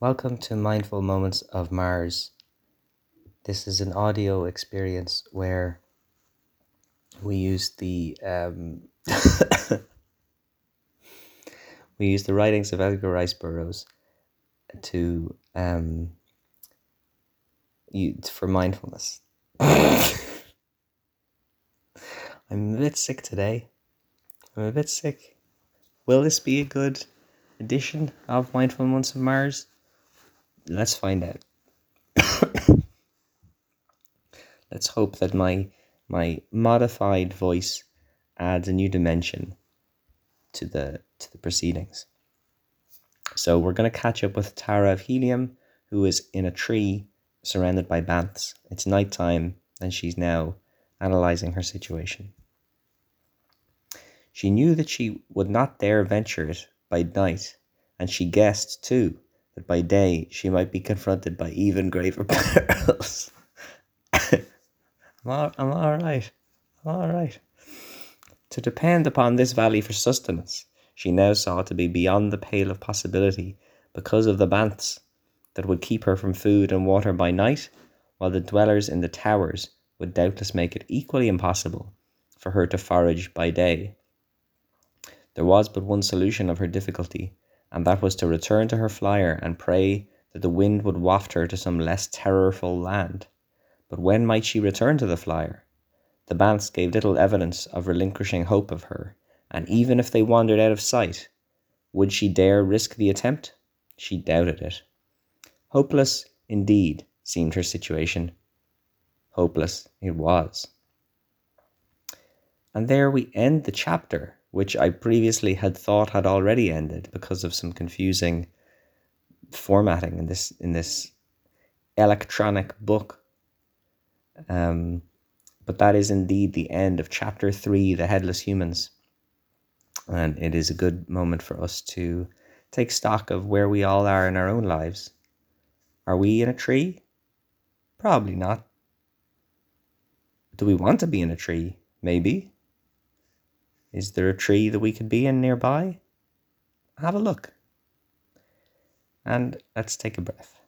Welcome to Mindful Moments of Mars. This is an audio experience where we use the um, we use the writings of Edgar Rice Burroughs to um, you for mindfulness. I'm a bit sick today. I'm a bit sick. Will this be a good edition of Mindful Moments of Mars? Let's find out. Let's hope that my my modified voice adds a new dimension to the to the proceedings. So we're going to catch up with Tara of Helium, who is in a tree surrounded by banths. It's nighttime, and she's now analyzing her situation. She knew that she would not dare venture it by night, and she guessed, too, that by day she might be confronted by even graver perils. I'm, all, I'm all right. I'm all right. To depend upon this valley for sustenance, she now saw to be beyond the pale of possibility because of the banths that would keep her from food and water by night, while the dwellers in the towers would doubtless make it equally impossible for her to forage by day. There was but one solution of her difficulty, and that was to return to her flyer and pray that the wind would waft her to some less terrorful land. But when might she return to the flyer? The banths gave little evidence of relinquishing hope of her, and even if they wandered out of sight, would she dare risk the attempt? She doubted it. Hopeless, indeed, seemed her situation. Hopeless it was. And there we end the chapter which I previously had thought had already ended because of some confusing formatting in this in this electronic book. Um, but that is indeed the end of chapter three, the headless humans, and it is a good moment for us to take stock of where we all are in our own lives. Are we in a tree? Probably not. Do we want to be in a tree? Maybe. Is there a tree that we could be in nearby? Have a look. And let's take a breath.